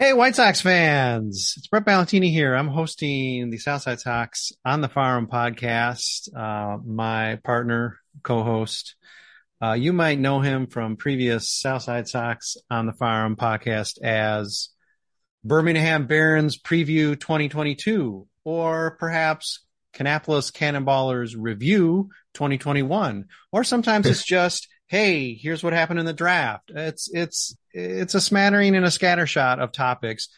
Hey, White Sox fans! It's Brett Ballantini here. I'm hosting the Southside Sox on the Farm podcast. Uh, my partner, co-host, uh, you might know him from previous Southside Sox on the Farm podcast as Birmingham Barons Preview 2022, or perhaps Kannapolis Cannonballers Review 2021, or sometimes it's just hey, here's what happened in the draft. It's it's it's a smattering and a scattershot of topics,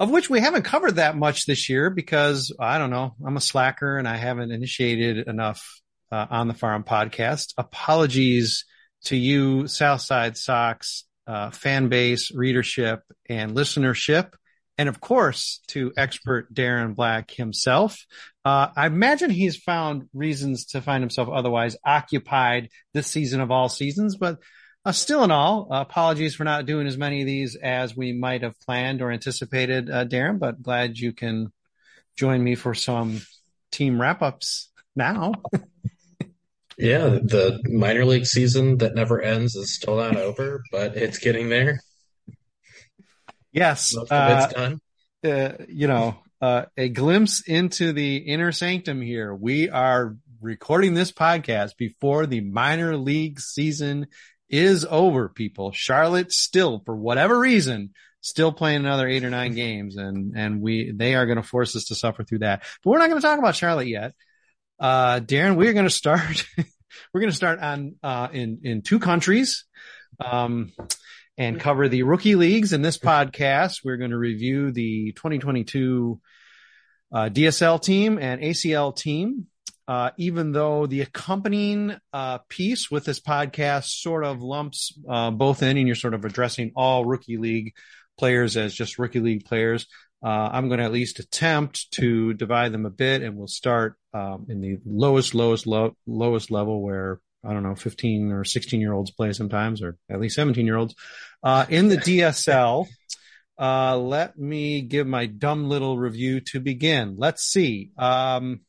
of which we haven't covered that much this year because I don't know, I'm a slacker and I haven't initiated enough uh, on the farm podcast. Apologies to you, Southside Sox uh, fan base, readership, and listenership. And of course, to expert Darren Black himself. Uh, I imagine he's found reasons to find himself otherwise occupied this season of all seasons, but uh, still in all, uh, apologies for not doing as many of these as we might have planned or anticipated, uh, Darren, but glad you can join me for some team wrap ups now. yeah, the minor league season that never ends is still not over, but it's getting there. Yes. It's done. Uh, you know, uh, a glimpse into the inner sanctum here. We are recording this podcast before the minor league season is over, people. Charlotte still, for whatever reason, still playing another eight or nine games and, and we, they are going to force us to suffer through that. But we're not going to talk about Charlotte yet. Uh, Darren, we're going to start, we're going to start on, uh, in, in two countries. Um, and cover the rookie leagues in this podcast. We're going to review the 2022 uh, DSL team and ACL team. Uh, even though the accompanying uh, piece with this podcast sort of lumps uh, both in, and you're sort of addressing all rookie league players as just rookie league players. Uh, I'm going to at least attempt to divide them a bit, and we'll start um, in the lowest, lowest, low, lowest level where I don't know, 15 or 16 year olds play sometimes, or at least 17 year olds. Uh, in the DSL, uh, let me give my dumb little review to begin. Let's see. Um,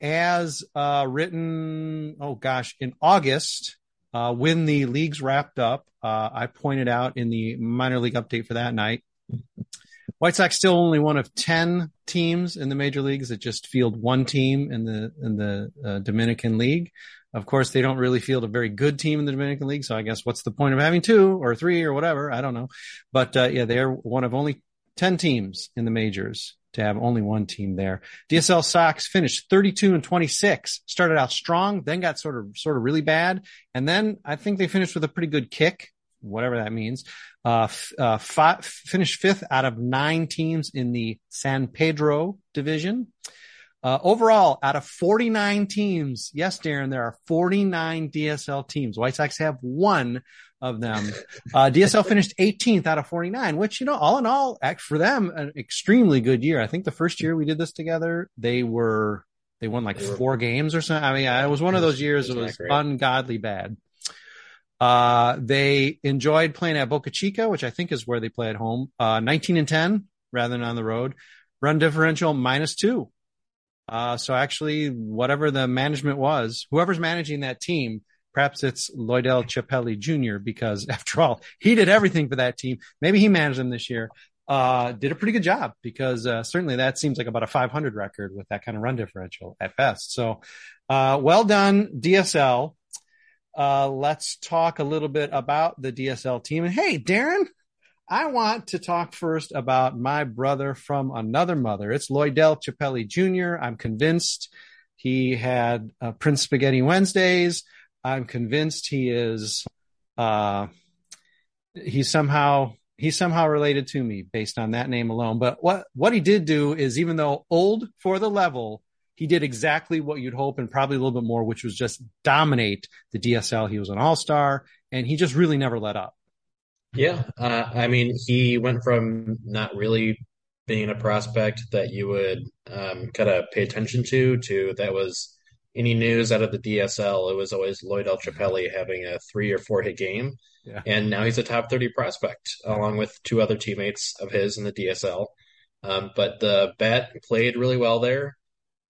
as uh, written, oh gosh, in August, uh, when the leagues wrapped up, uh, I pointed out in the minor league update for that night, White Sox still only one of 10 teams in the major leagues that just field one team in the, in the uh, Dominican league. Of course, they don't really field a very good team in the Dominican League. So I guess what's the point of having two or three or whatever? I don't know. But uh, yeah, they're one of only 10 teams in the majors to have only one team there. DSL Sox finished 32 and 26, started out strong, then got sort of, sort of really bad. And then I think they finished with a pretty good kick whatever that means. Uh, f- uh, fi- finished fifth out of nine teams in the San Pedro division. Uh, overall, out of 49 teams, yes, Darren, there are 49 DSL teams. White Sox have one of them. Uh, DSL finished 18th out of 49, which, you know, all in all, act for them, an extremely good year. I think the first year we did this together, they were, they won like four games or something. I mean, it was one of those years It was ungodly bad. Uh, they enjoyed playing at Boca Chica, which I think is where they play at home. Uh, 19 and 10 rather than on the road. Run differential minus two. Uh, so actually, whatever the management was, whoever's managing that team, perhaps it's Loidel Chapelli Jr. because after all, he did everything for that team. Maybe he managed them this year. Uh, did a pretty good job because uh, certainly that seems like about a 500 record with that kind of run differential at best. So, uh, well done, DSL. Uh, let's talk a little bit about the DSL team. And hey, Darren, I want to talk first about my brother from another mother. It's Loidel Chapelli Jr. I'm convinced he had uh, Prince Spaghetti Wednesdays. I'm convinced he is, uh, he's somehow, he's somehow related to me based on that name alone. But what, what he did do is even though old for the level, he did exactly what you'd hope and probably a little bit more, which was just dominate the DSL. He was an all star and he just really never let up. Yeah, uh, I mean, he went from not really being a prospect that you would um, kind of pay attention to to that was any news out of the DSL. It was always Lloyd Chapelli having a three or four hit game, Yeah. and now he's a top thirty prospect along with two other teammates of his in the DSL. Um, but the bat played really well there.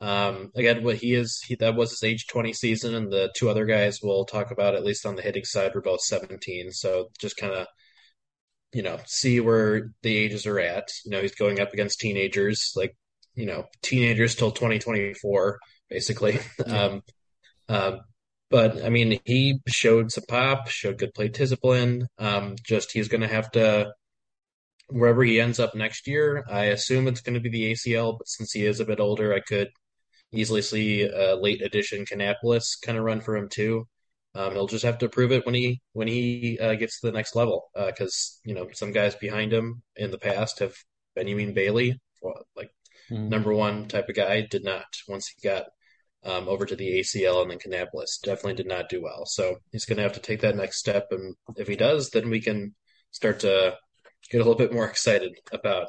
Um, again, what he is, he, that was his age 20 season, and the two other guys we'll talk about, at least on the hitting side, were both 17. So just kind of, you know, see where the ages are at. You know, he's going up against teenagers, like, you know, teenagers till 2024, basically. um, um, but I mean, he showed some pop, showed good play discipline. Um, just he's going to have to wherever he ends up next year. I assume it's going to be the ACL, but since he is a bit older, I could easily see a late edition Kannapolis kind of run for him too. Um, he'll just have to prove it when he when he uh, gets to the next level because you know some guys behind him in the past have Benyamin Bailey, like Mhm. number one type of guy, did not once he got um, over to the ACL and then Kannapolis, definitely did not do well. So he's going to have to take that next step, and if he does, then we can start to get a little bit more excited about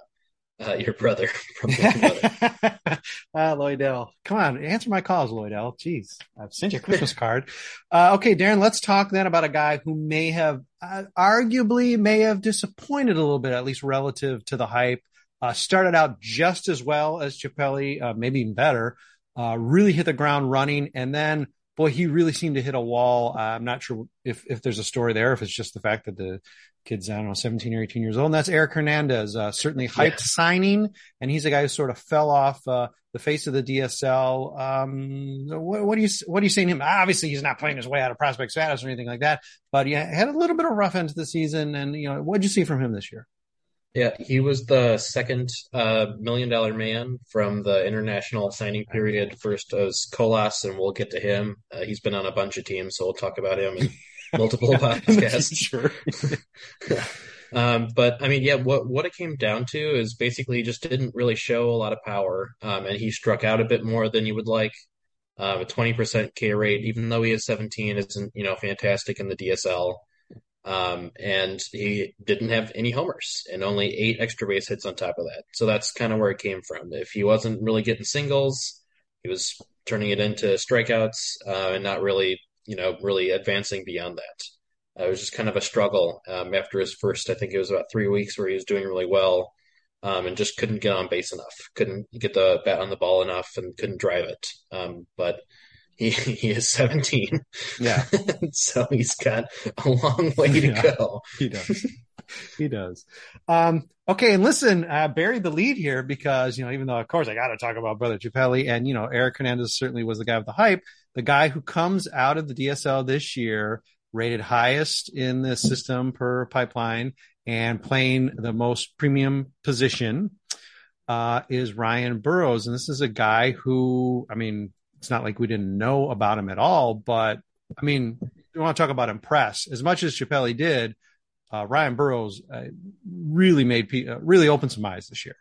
uh, your brother from the mother. ah, Loidel. Come on, answer my calls, Lloyd Loidel. Jeez, I've sent you a Christmas card. Uh, okay, Darren, let's talk then about a guy who may have, uh, arguably, may have disappointed a little bit, at least relative to the hype. Uh, started out just as well as Chapelli, uh, maybe even better. Uh, really hit the ground running, and then boy, he really seemed to hit a wall. Uh, I'm not sure if if there's a story there, if it's just the fact that the kid's I don't know 17 or 18 years old. And that's Erick Hernandez, uh, certainly hyped Yeah. signing, and he's a guy who sort of fell off uh, the face of the DSL. Um, what, what do you what do you to him? Obviously, he's not playing his way out of prospect status or anything like that, but yeah, had a little bit of rough end to the season. And you know, what did you see from him this year? Yeah, he was the second uh, million dollar man from the international signing period. First was Colas, and we'll get to him. Uh, he's been on a bunch of teams, so we'll talk about him multiple podcasts. Sure. Um, but I mean, yeah, what what it came down to is basically he just didn't really show a lot of power, um, and he struck out a bit more than you would like. Uh, a 20% K rate, even though he is 17, isn't you know fantastic in the DSL. Um, and he didn't have any homers and only eight extra base hits on top of that. So that's kind of where it came from. If he wasn't really getting singles, he was turning it into strikeouts uh, and not really, you know, really advancing beyond that. Uh, it was just kind of a struggle um, after his first, I think it was about three weeks where he was doing really well um, and just couldn't get on base enough, couldn't get the bat on the ball enough, and couldn't drive it. Um, but he, he is 17. Yeah. so he's got a long way to Yeah. go. He does. he does. Um, okay, and listen, uh, buried the lead here because you know, even though of course I got to talk about Brother Chapelli, and you know, Erick Hernandez certainly was the guy with the hype, the guy who comes out of the DSL this year, rated highest in the system per pipeline, and playing the most premium position. Uh, is Ryan Burrowes, and this is a guy who, I mean, it's not like we didn't know about him at all, but I mean, you want to talk about impress as much as Chapelli did. Uh, Ryan Burrowes uh, really made uh, really opened some eyes this year.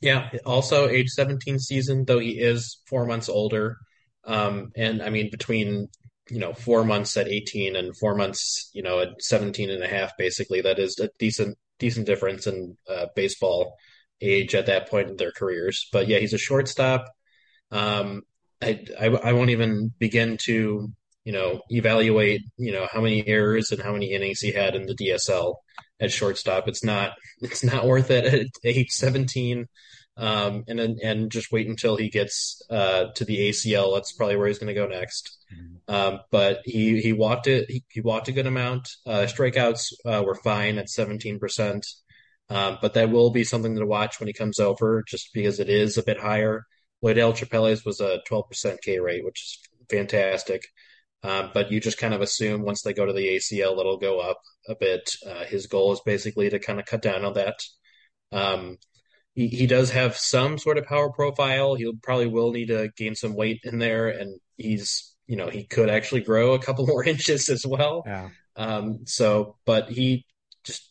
Yeah, also age 17 season, though he is four months older. Um, and I mean, between, you know, four months at 18 and four months, you know, at 17 and a half, basically, that is a decent, decent difference in uh, baseball age at that point in their careers. But yeah, he's a shortstop. Um, I, I, I won't even begin to, you know, evaluate, you know, how many errors and how many innings he had in the DSL at shortstop. It's not, it's not worth it at age 17. Um, and then, and just wait until he gets, uh, to the ACL. That's probably where he's going to go next. Um, but he, he walked it, he, he walked a good amount. Uh, strikeouts, uh, were fine at 17%. Um, but that will be something to watch when he comes over just because it is a bit higher. Loidel Chapelle's was a 12% K rate, which is fantastic. Um, but you just kind of assume once they go to the ACL, it'll go up a bit. Uh, his goal is basically to kind of cut down on that. Um, he, he does have some sort of power profile. He probably will need to gain some weight in there, and he's you know he could actually grow a couple more inches as well. Yeah. Um, so, but he just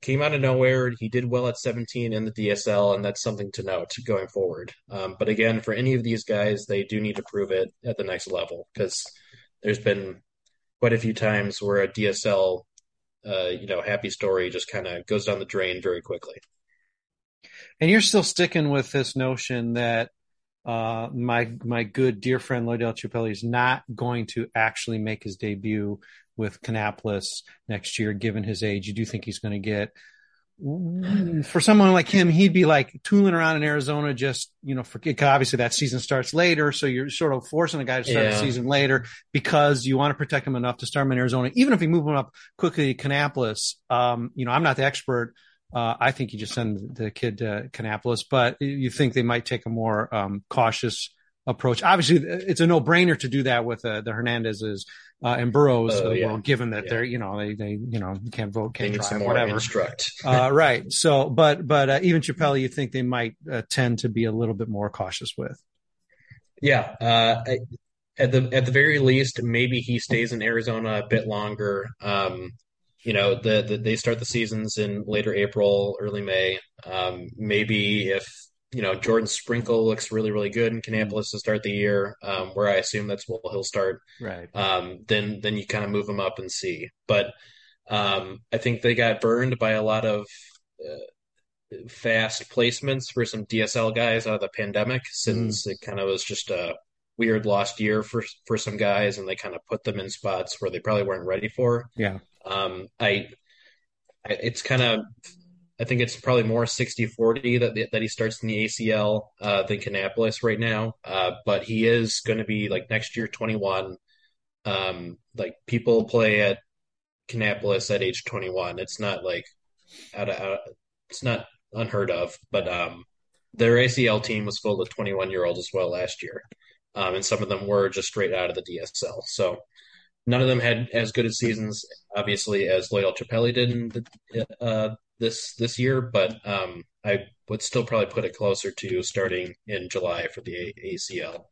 came out of nowhere. He did well at 17 in the DSL, and that's something to note going forward. Um, but again, for any of these guys, they do need to prove it at the next level because there's been quite a few times where a DSL, uh, you know, happy story just kind of goes down the drain very quickly. And you're still sticking with this notion that uh, my my good dear friend Loidel Chapelle is not going to actually make his debut with Kannapolis next year, given his age. You do think he's going to get for someone like him, he'd be like tooling around in Arizona, just you know, for obviously that season starts later, so you're sort of forcing a guy to start Yeah. the season later because you want to protect him enough to start him in Arizona, even if you move him up quickly to Kannapolis, Um, you know, I'm not the expert. Uh, I think you just send the kid to Kannapolis, but you think they might take a more um, cautious approach. Obviously, it's a no-brainer to do that with uh, the Hernandezes uh, and Oh, uh, yeah. well, given that Yeah. they're you know they they you know can't vote, can't drive, whatever. instruct. uh, right. So, but but uh, even Chappelle, you think they might uh, tend to be a little bit more cautious with. Yeah, uh, at the at the very least, maybe he stays in Arizona a bit longer. Um, you know, the, the they start the seasons in later April, early May. Um, maybe if you know Jordan Sprinkle looks really really good in Kannapolis to start the year, um, where I assume that's where he'll start. Right. Um, then then you kind of move him up and see. But um, I think they got burned by a lot of uh, fast placements for some DSL guys out of the pandemic, since it kind of was just a weird lost year for for some guys, and they kind of put them in spots where they probably weren't ready for. Yeah. Um, I, I it's kind of. I think it's probably more 60-40 that that he starts in the ACL uh, than Kannapolis right now. Uh, but he is going to be like next year 21. Um, like people play at Kannapolis at age 21. It's not like out of, out, it's not unheard of, but um, their ACL team was full of 21 year olds as well last year. Um, and some of them were just straight out of the DSL. So none of them had as good a seasons, obviously, as Loyal Chappelle did in the, uh, this this year, but um, I would still probably put it closer to starting in July for the ACL.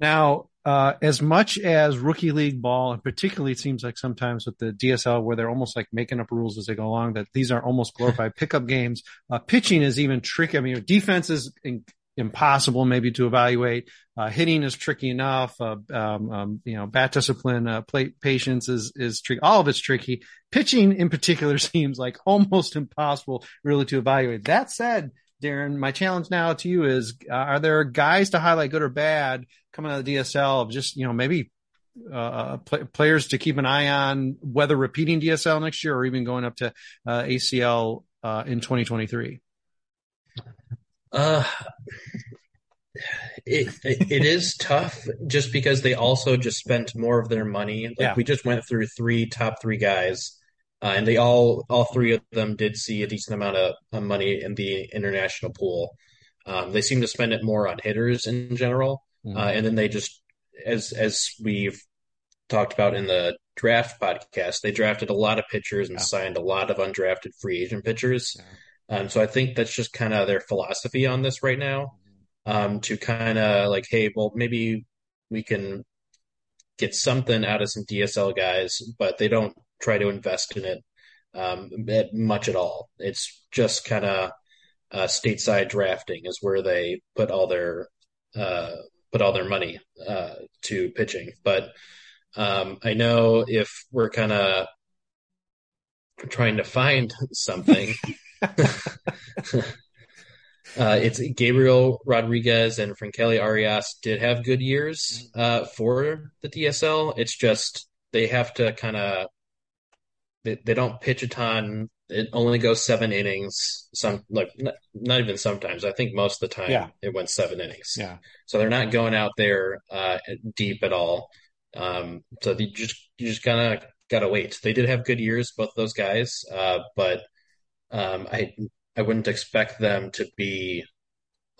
Now, uh, as much as rookie league ball, and particularly it seems like sometimes with the DSL where they're almost like making up rules as they go along, that these are almost glorified pickup games. Uh, pitching is even tricky. I mean, defense is in, impossible maybe to evaluate. Uh, hitting is tricky enough. Uh, um, um, you know, bat discipline, uh, patience is, is tricky. All of it's tricky. Pitching in particular seems like almost impossible really to evaluate. That said, Darren, my challenge now to you is, uh, are there guys to highlight good or bad coming out of the DSL of just, you know, maybe, uh, pl- players to keep an eye on whether repeating DSL next year or even going up to, uh, ACL, uh, in 2023? Uh, it, it it is tough just because they also just spent more of their money. Like Yeah. we just went through three top three guys, uh, and they all all three of them did see a decent amount of, of money in the international pool. Um, they seem to spend it more on hitters in general, Mhm. uh, and then they just as as we've talked about in the draft podcast, they drafted a lot of pitchers and Yeah. signed a lot of undrafted free agent pitchers. Um, so I think that's just kind of their philosophy on this right now. Um, to kind of like, hey, well, maybe we can get something out of some DSL guys, but they don't try to invest in it um, much at all. It's just kind of uh, stateside drafting is where they put all their uh, put all their money uh, to pitching. But um, I know if we're kind of trying to find something. Uh, it's Gabriel Rodriguez and Franchelli Arias did have good years uh, for the DSL. It's just they have to kind of they, they don't pitch a ton. It only goes seven innings. Some like not, not even sometimes. I think most of the time Yeah. it went seven innings. Yeah. So they're not going out there uh, deep at all. Um, so you just you just kind of gotta wait. They did have good years, both those guys, uh, but um, I I wouldn't expect them to be,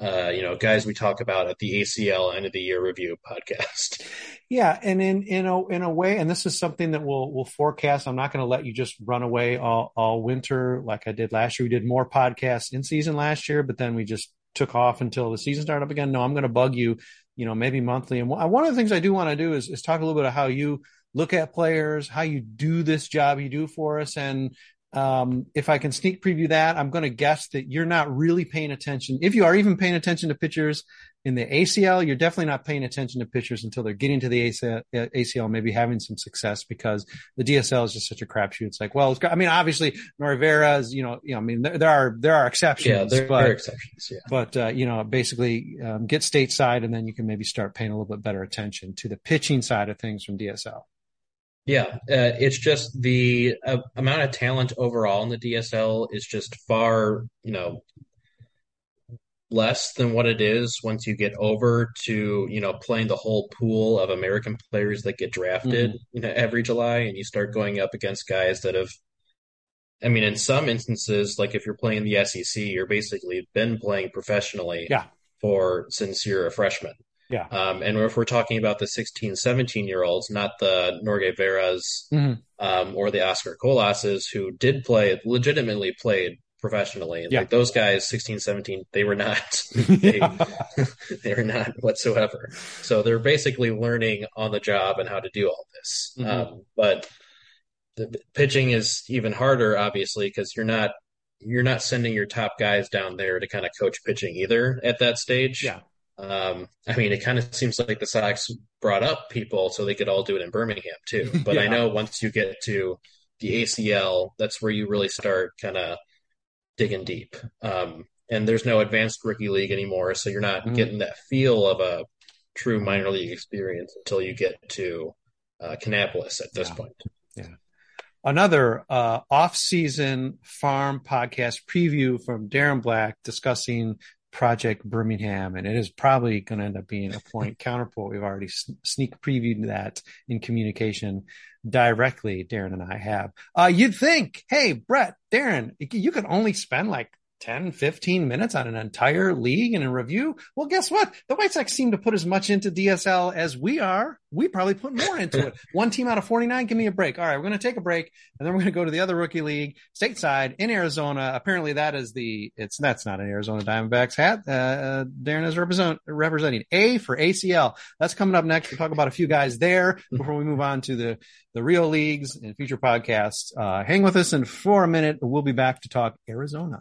uh, you know, guys we talk about at the ACL end of the year review podcast. Yeah, and in in a in a way, and this is something that we'll we'll forecast. I'm not going to let you just run away all all winter like I did last year. We did more podcasts in season last year, but then we just took off until the season started up again. No, I'm going to bug you, you know, maybe monthly. And one of the things I do want to do is is talk a little bit of how you look at players, how you do this job you do for us, and um, if I can sneak preview that, I'm going to guess that you're not really paying attention. If you are even paying attention to pitchers in the ACL, you're definitely not paying attention to pitchers until they're getting to the ACL, uh, ACL maybe having some success because the DSL is just such a crapshoot. It's like, well, it's, I mean, obviously Norge Vera is, you know, you know, I mean, there, there are there are exceptions, yeah, there, but there are exceptions. Yeah. but uh, you know, basically um, get stateside, and then you can maybe start paying a little bit better attention to the pitching side of things from DSL. Yeah, uh, it's just the uh, amount of talent overall in the DSL is just far, you know, less than what it is once you get over to, you know, playing the whole pool of American players that get drafted, Mm-hmm. you know, every July, and you start going up against guys that have. I mean, in some instances, like if you're playing the SEC, you're basically been playing professionally Yeah. for since you're a freshman. Yeah. Um, and if we're talking about the 16, 17 year olds, not the Norge Veras Mhm. um, or the Oscar Colases who did play, legitimately played professionally. Yeah. Like those guys, 16, 17, they were not, they, they were not whatsoever. So they're basically learning on the job and how to do all this. Mhm. Um, but the the pitching is even harder, obviously, because you're not, you're not sending your top guys down there to kind of coach pitching either at that stage. Yeah. Um, I mean, it kind of seems like the Sox brought up people so they could all do it in Birmingham too. But I know once you get to the ACL, that's where you really start kind of digging deep. Um, and there's no advanced rookie league anymore, so you're not Mhm. getting that feel of a true minor league experience until you get to uh, Kannapolis at this Yeah. point. another uh, off-season farm podcast preview from Darren Black discussing Project Birmingham, and it is probably going to end up being a point counterpoint. We've already sneak previewed that in communication directly. Darren and I have. Uh, you'd think, hey, Brett, Darren, you could only spend like 10, 15 minutes on an entire league and a review. Well, guess what? The White Sox seem to put as much into DSL as we are. We probably put more into it. One team out of 49, give me a break. All right, we're going to take a break and then we're going to go to the other rookie league stateside in Arizona. Apparently that is the, it's, that's not an Arizona Diamondbacks hat. Uh, uh, Darren is represent, representing A for ACL. That's coming up next. We'll talk about a few guys there before we move on to the, the real leagues and future podcasts. Uh, hang with us and for a minute, we'll be back to talk Arizona.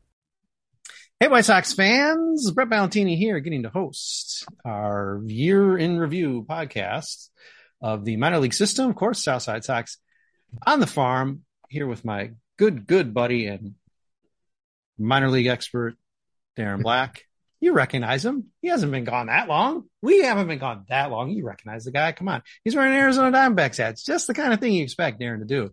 Hey, White Sox fans, Brett Ballantini here, getting to host our year in review podcast of the minor league system. Of course, Southside Sox on the farm here with my good, good buddy and minor league expert, Darren Black. You recognize him. He hasn't been gone that long. We haven't been gone that long. You recognize the guy. Come on. He's wearing Arizona Diamondbacks hats. Just the kind of thing you expect Darren to do.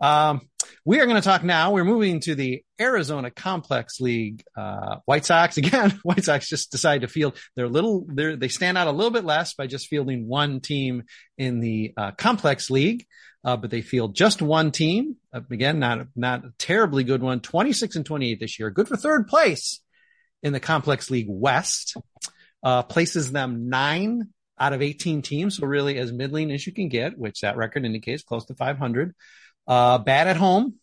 Um, we are going to talk now. We're moving to the Arizona Complex League. Uh, White Sox again. White Sox just decided to field. They're little. They're, they stand out a little bit less by just fielding one team in the uh, Complex League. Uh, but they field just one team. Uh, again, not not a terribly good one. Twenty six and twenty eight this year. Good for third place in the Complex League West. Uh, places them nine out of 18 teams. So really as middling as you can get, which that record indicates close to 500. Uh, bad at home.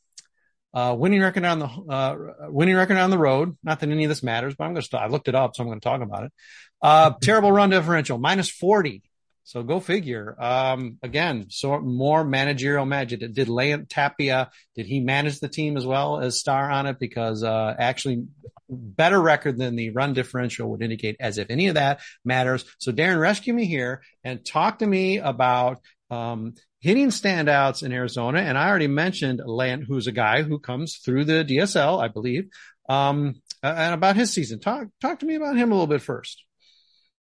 Uh, winning record on the uh, winning record on the road. Not that any of this matters, but I'm going to. I looked it up, so I'm going to talk about it. Uh, terrible run differential, minus 40. So go figure. Um, again, so more managerial magic. Did Lance Tapia, did he manage the team as well as star on it? Because, uh, actually better record than the run differential would indicate as if any of that matters. So Darren, rescue me here and talk to me about, um, hitting standouts in Arizona. And I already mentioned Lant, who's a guy who comes through the DSL, I believe. Um, and about his season. Talk, talk to me about him a little bit first.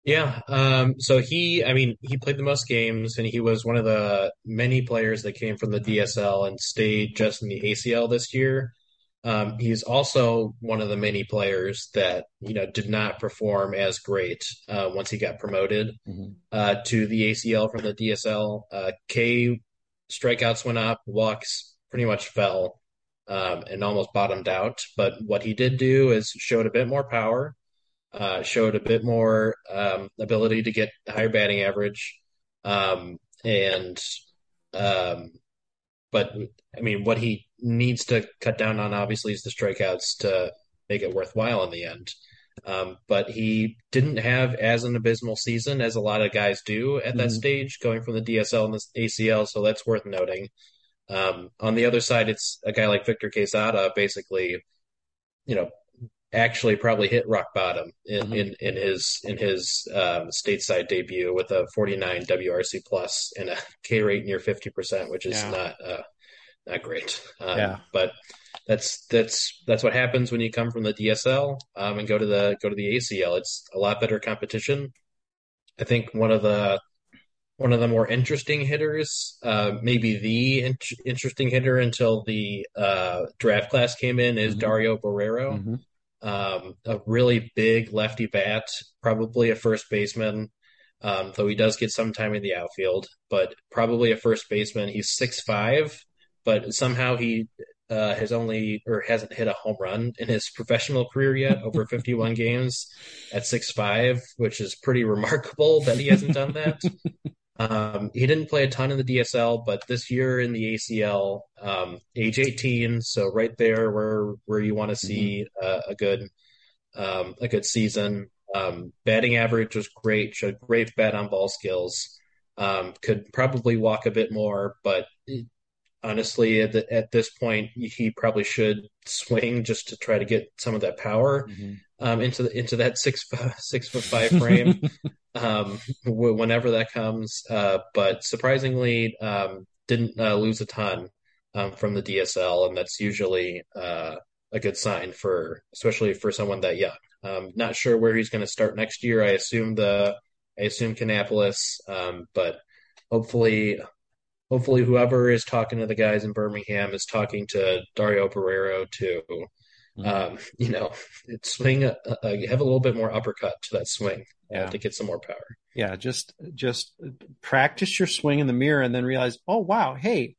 Yeah. Um, so he, I mean, he played the most games and he was one of the many players that came from the DSL and stayed just in the ACL this year. Um, he's also one of the many players that, you know, did not perform as great uh, once he got promoted mm-hmm. uh, to the ACL from the DSL. Uh, K strikeouts went up, walks pretty much fell um, and almost bottomed out. But what he did do is showed a bit more power uh, showed a bit more um, ability to get higher batting average, um, and um, but I mean, what he needs to cut down on obviously is the strikeouts to make it worthwhile in the end. Um, but he didn't have as an abysmal season as a lot of guys do at that mm-hmm. stage, going from the DSL and the ACL. So that's worth noting. Um, on the other side, it's a guy like Victor Quesada, basically, you know, actually probably hit rock bottom in, mm-hmm. in, in, his in his um, stateside debut with a 49 WRC plus and a K rate near 50 percent, which is yeah. not uh, not great. Um, yeah. But that's that's that's what happens when you come from the DSL um, and go to the go to the ACL. It's a lot better competition. I think one of the one of the more interesting hitters, uh, maybe the in- interesting hitter until the uh, draft class came in, is mm-hmm. Dario Borrero. Mm-hmm um, a really big lefty bat, probably a first baseman, um, though he does get some time in the outfield, but probably a first baseman. He's six five, but somehow he uh, has only or hasn't hit a home run in his professional career yet, over 51 games at six five, which is pretty remarkable that he hasn't done that. Um, he didn't play a ton in the DSL, but this year in the ACL, um, age 18, so right there where where you want to see uh, a good um, a good season. Um, batting average was great, showed great bat on ball skills. Um, could probably walk a bit more, but honestly, at, the, at this point, he probably should swing just to try to get some of that power mm-hmm. um, into the, into that six six foot five frame. um, whenever that comes. Uh, but surprisingly, um, didn't uh, lose a ton um, from the DSL, and that's usually uh, a good sign for, especially for someone that young. Um, not sure where he's going to start next year. I assume the, I assume Kannapolis, um, but hopefully, hopefully whoever is talking to the guys in Birmingham is talking to Dario Borrero to, mm-hmm. um, you know, swing, a, a, have a little bit more uppercut to that swing yeah. to get some more power. Yeah, just just practice your swing in the mirror and then realize, oh wow, hey,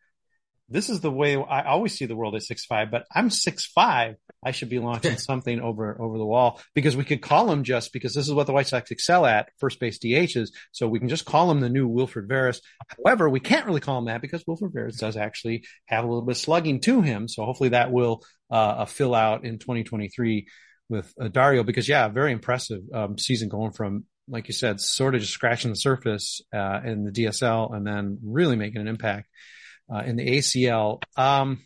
this is the way I always see the world at six five, but I'm six five. I should be launching something over over the wall because we could call him just because this is what the White Sox excel at first base DHs. So we can just call him the new Wilfred Veras. However, we can't really call him that because Wilfred Veras does actually have a little bit of slugging to him. So hopefully that will uh, fill out in 2023 with uh, Dario because yeah, very impressive um, season going from like you said, sort of just scratching the surface uh, in the DSL and then really making an impact uh, in the ACL. Um,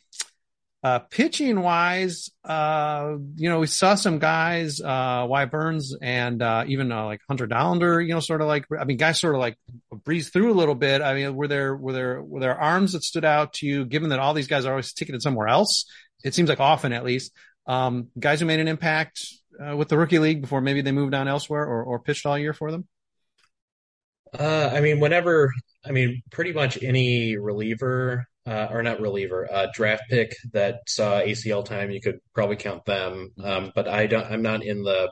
uh, pitching wise, uh, you know, we saw some guys, uh, Wyatt Burns and, uh, even, uh, like Hunter Dollander, you know, sort of like, I mean, guys sort of like breezed through a little bit. I mean, were there, were there, were there arms that stood out to you, given that all these guys are always ticketed somewhere else? It seems like often, at least, um, guys who made an impact, uh, with the rookie league before maybe they moved on elsewhere or, or pitched all year for them? Uh, I mean, whenever, I mean, pretty much any reliever, uh, or not reliever, uh, draft pick that saw ACL time, you could probably count them. Um, but I don't, I'm not in the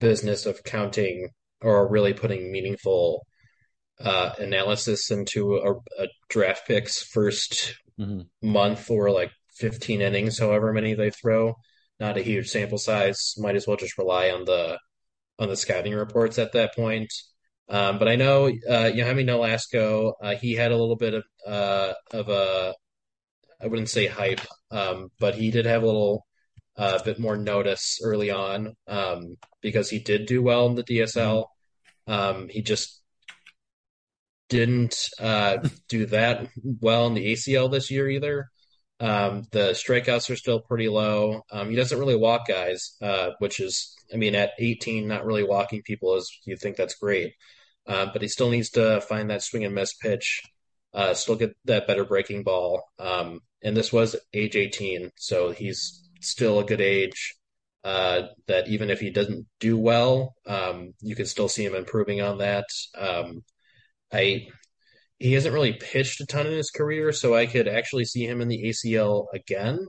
business of counting or really putting meaningful uh, analysis into a, a draft pick's 1st mm-hmm. month or like 15 innings, however many they throw. Not a huge sample size. Might as well just rely on the on the scouting reports at that point. Um, but I know uh, Yohami Nolasco, uh, he had a little bit of uh, of a, I wouldn't say hype, um, but he did have a little uh, bit more notice early on um, because he did do well in the DSL. Um, he just didn't uh, do that well in the ACL this year either. Um, the strikeouts are still pretty low. Um, he doesn't really walk guys, uh, which is, I mean, at 18, not really walking people is you think that's great. Uh, but he still needs to find that swing and miss pitch, uh, still get that better breaking ball. Um, and this was age 18, so he's still a good age. Uh, that even if he doesn't do well, um, you can still see him improving on that. Um, I he hasn't really pitched a ton in his career, so I could actually see him in the ACL again.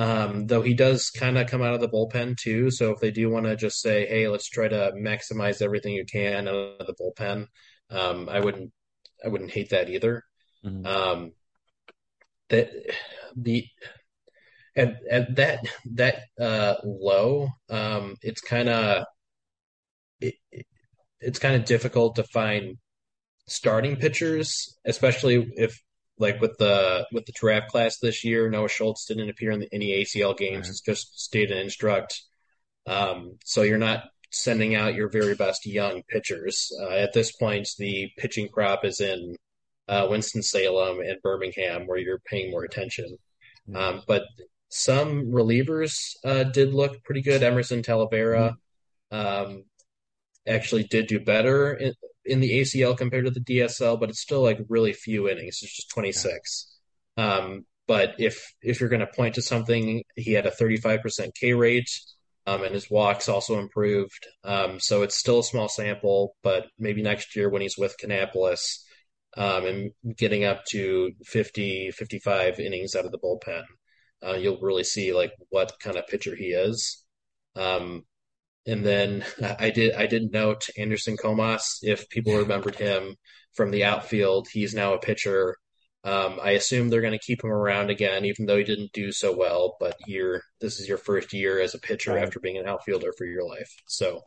Um, though he does kind of come out of the bullpen too. So if they do want to just say, "Hey, let's try to maximize everything you can out of the bullpen," um, I wouldn't, I wouldn't hate that either. Mm-hmm. Um, that the at, at that that uh, low, um, it's kind of it, it's kind of difficult to find starting pitchers, especially if like with the with the draft class this year, Noah Schultz didn't appear in the, any ACL games. It's just stayed in instruct. Um, so you're not sending out your very best young pitchers. Uh, at this point, the pitching crop is in uh, Winston Salem and Birmingham, where you're paying more attention. Um, but some relievers uh, did look pretty good. Emerson Talavera um, actually did do better in, in the ACL compared to the DSL, but it's still like really few innings. It's just 26. Um, but if if you're going to point to something, he had a 35% K rate, um, and his walks also improved. Um, so it's still a small sample, but maybe next year when he's with Kannapolis um, and getting up to 50, 55 innings out of the bullpen, uh, you'll really see like what kind of pitcher he is. Um, and then I did I did note Anderson Comas. If people remembered him from the outfield, he's now a pitcher. Um, I assume they're going to keep him around again, even though he didn't do so well. But you're this is your first year as a pitcher Right. after being an outfielder for your life, so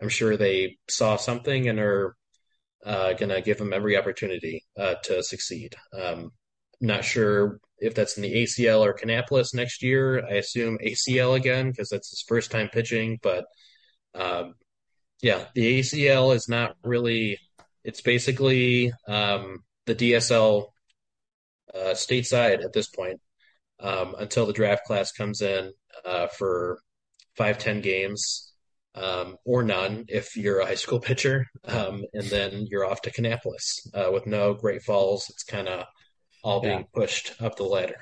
I'm sure they saw something and are uh, going to give him every opportunity uh, to succeed. Um, not sure if that's in the ACL or Kannapolis next year. I assume ACL again because that's his first time pitching, but um, yeah, the ACL is not really. It's basically um, the DSL uh, stateside at this point um, until the draft class comes in uh, for five ten games um, or none if you're a high school pitcher, um, and then you're off to Kannapolis uh, with no Great Falls. It's kind of all being pushed up the ladder.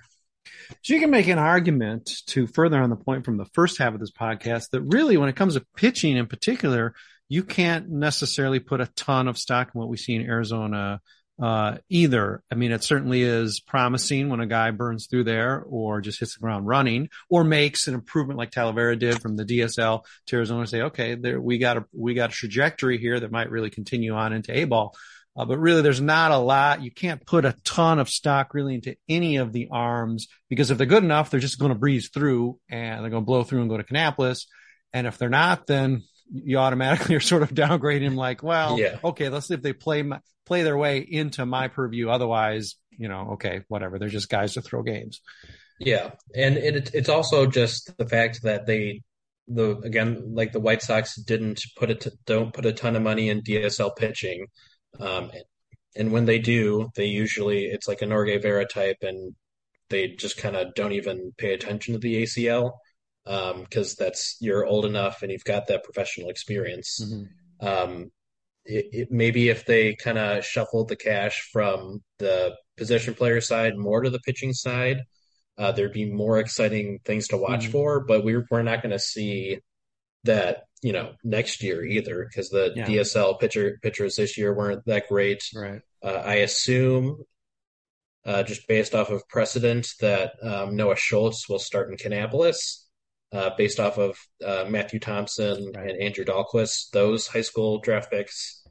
So you can make an argument to further on the point from the first half of this podcast that really, when it comes to pitching in particular, you can't necessarily put a ton of stock in what we see in Arizona uh, either. I mean, it certainly is promising when a guy burns through there or just hits the ground running or makes an improvement like Talavera did from the DSL to Arizona. Say, okay, there we got a we got a trajectory here that might really continue on into A ball. Uh, but really, there's not a lot. You can't put a ton of stock really into any of the arms because if they're good enough, they're just going to breeze through and they're going to blow through and go to Kannapolis. And if they're not, then you automatically are sort of downgrading them. Like, well, Yeah. okay, let's see if they play my, play their way into my purview. Otherwise, you know, okay, whatever. They're just guys to throw games. Yeah, and it, it's also just the fact that they, the again, like the White Sox didn't put it, don't put a ton of money in DSL pitching, um, and when they do, they usually it's like a Norge Vera type, and they just kind of don't even pay attention to the ACL because that's you're old enough and you've got that professional experience. Um, it, it, maybe if they kind of shuffled the cash from the position player side more to the pitching side, uh, there'd be more exciting things to watch Mhm. for. But we're we're not going to see that you know next year either because the Yeah. DSL pitcher pitchers this year weren't that great. Right. Uh, I assume, uh, just based off of precedent, that um, Noah Schultz will start in Kannapolis, uh, based off of uh, Matthew Thompson Right. and Andrew Dahlquist, those high school draft picks,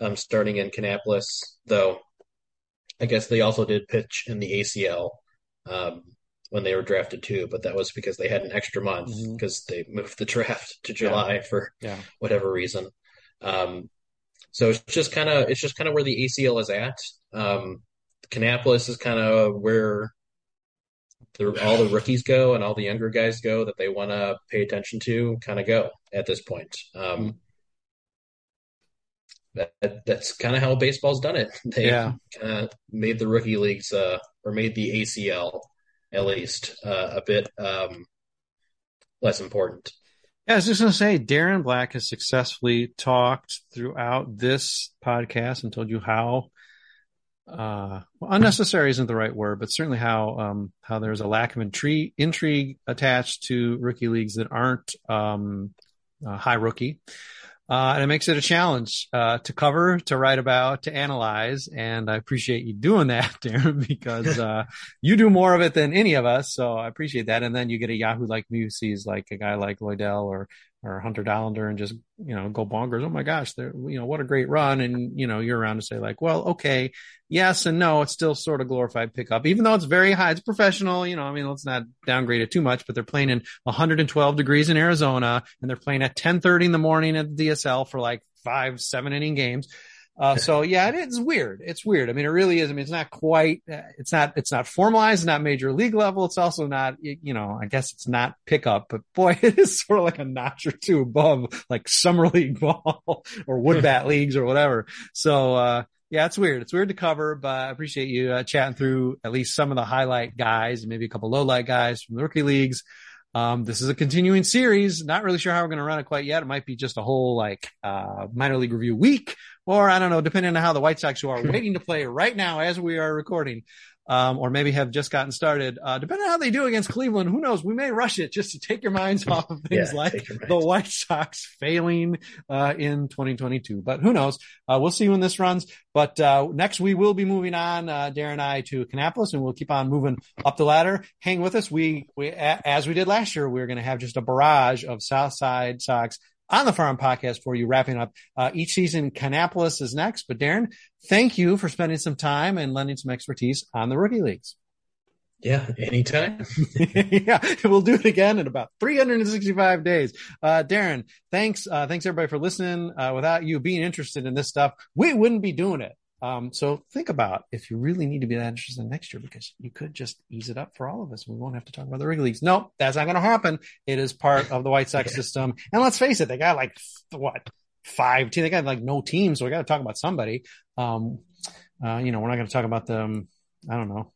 um, starting in Kannapolis. Though, I guess they also did pitch in the ACL um, when they were drafted too, but that was because they had an extra month because they moved the draft to July for Yeah. whatever reason. Um, so it's just kind of it's just kind of where the ACL is at. Um, Kannapolis is kind of where the, all the rookies go and all the younger guys go that they want to pay attention to. Kind of go at this point. Um, that, that's kind of how baseball's done it. They Yeah. kind of made the rookie leagues uh, or made the ACL at least uh, a bit um, less important. Yeah, I was just going to say, Darren Black has successfully talked throughout this podcast and told you how uh, well, unnecessary isn't the right word, but certainly how um, how there's a lack of intrigue intrigue attached to rookie leagues that aren't um, uh, high rookie. Uh, and it makes it a challenge uh, to cover, to write about, to analyze. And I appreciate you doing that, Darren, because uh, you do more of it than any of us. So I appreciate that. And then you get a Yahoo like me who sees like a guy like Loidel or or Hunter Dollander and just you know go bonkers. Oh my gosh, you know what a great run. And you know you're around to say like, well, okay, yes and no. It's still sort of glorified pickup, even though it's very high. It's professional. You know, I mean, let's not downgrade it too much. But they're playing in 112 degrees in Arizona, and they're playing at 10:30 in the morning at the DSL for like five, seven inning games. Uh, so yeah, it is weird. It's weird. I mean, it really is. I mean, it's not quite, uh, it's not, it's not formalized, it's not major league level. It's also not, you know, I guess it's not pickup, but boy, it is sort of like a notch or two above like summer league ball or wood bat leagues or whatever. So, uh, yeah, it's weird. It's weird to cover, but I appreciate you uh, chatting through at least some of the highlight guys, and maybe a couple low light guys from the rookie leagues. Um, this is a continuing series. Not really sure how we're going to run it quite yet. It might be just a whole like, uh, minor league review week, or I don't know, depending on how the White Sox, who are waiting to play right now as we are recording, um, or maybe have just gotten started, uh, depending on how they do against Cleveland, who knows? We may rush it just to take your minds off of things Yeah, like the. White Sox failing, uh, in 2022. But who knows? Uh, we'll see when this runs. But, uh, next we will be moving on, uh, Darren and I to Kannapolis and we'll keep on moving up the ladder. Hang with us. We, we, as we did last year, we're going to have just a barrage of South Side Sox on the farm podcast for you wrapping up uh, each season. Kannapolis is next, but Darren, thank you for spending some time and lending some expertise on the rookie leagues. Yeah, anytime. yeah, we'll do it again in about 365 days. Uh, Darren, thanks. Uh, thanks everybody for listening. Uh, without you being interested in this stuff, we wouldn't be doing it. Um, so think about if you really need to be that interested in next year, because you could just ease it up for all of us. We won't have to talk about the rookie leagues. No, that's not going to happen. It is part of the White Sox system. And let's face it, they got like what five teams. They got like no teams. So we got to talk about somebody. Um, uh, you know, we're not going to talk about them. I don't know,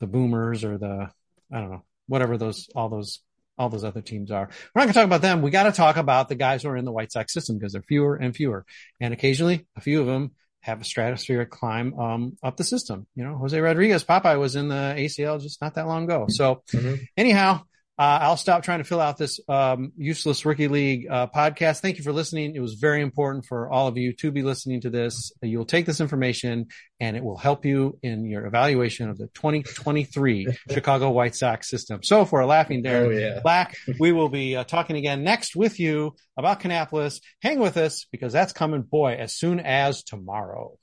the boomers or the, I don't know, whatever those, all those, all those other teams are. We're not going to talk about them. We got to talk about the guys who are in the White Sox system because they're fewer and fewer. And occasionally a few of them have a stratospheric climb, um, up the system. You know, Jose Rodriguez, Popeye was in the ACL just not that long ago. So Mhm. anyhow, uh, I'll stop trying to fill out this um, useless rookie league uh, podcast. Thank you for listening. It was very important for all of you to be listening to this. You'll take this information and it will help you in your evaluation of the 2023 Chicago White Sox system. So for a laughing there, Oh, yeah. Black, we will be uh, talking again next with you about Kannapolis. Hang with us because that's coming, boy, as soon as tomorrow.